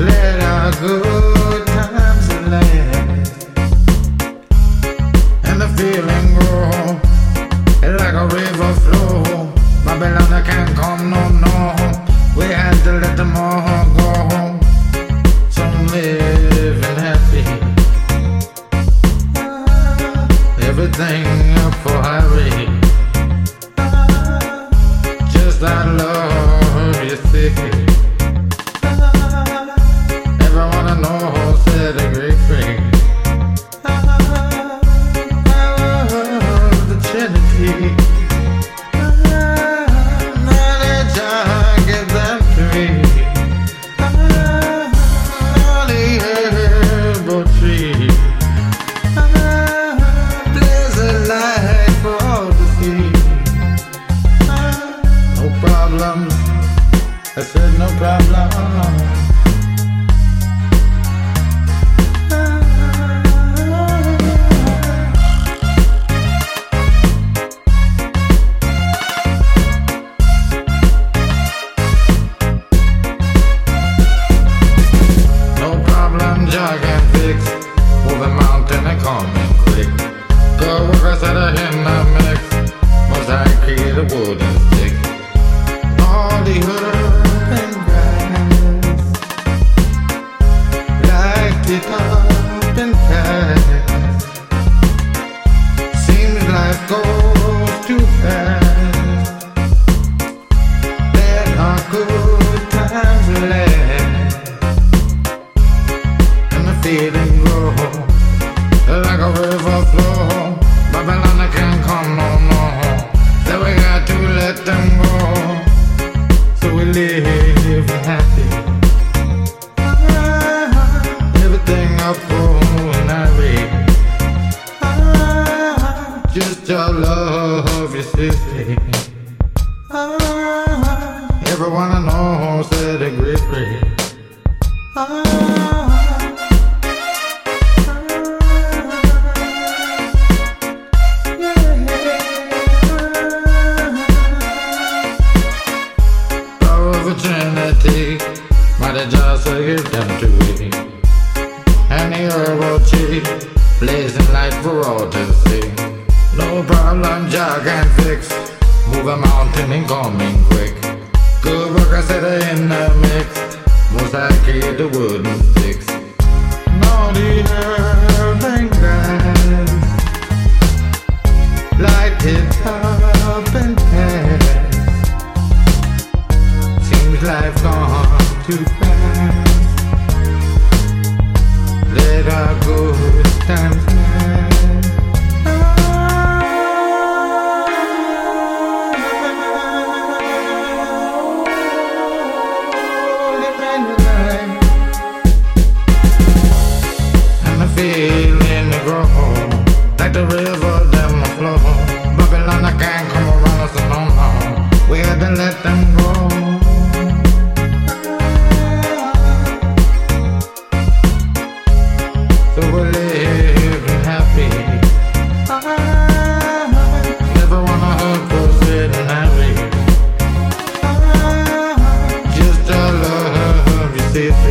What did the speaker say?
Let our good times last, that love, you see. I said no problem. No problem, jog and fix. Move a mountain and coming quick. Go workers that are in the mix. Must I create a wooden Ah. Everyone I know said ah. a great give them to me. And the herbal tree, blazing light for all to see. No problem. Move mountain and coming quick. Good work, I said in the mix. Most I keep the wooden sticks. The urban grass. Light it up and pass. Seems life gone too fast. Let our good times this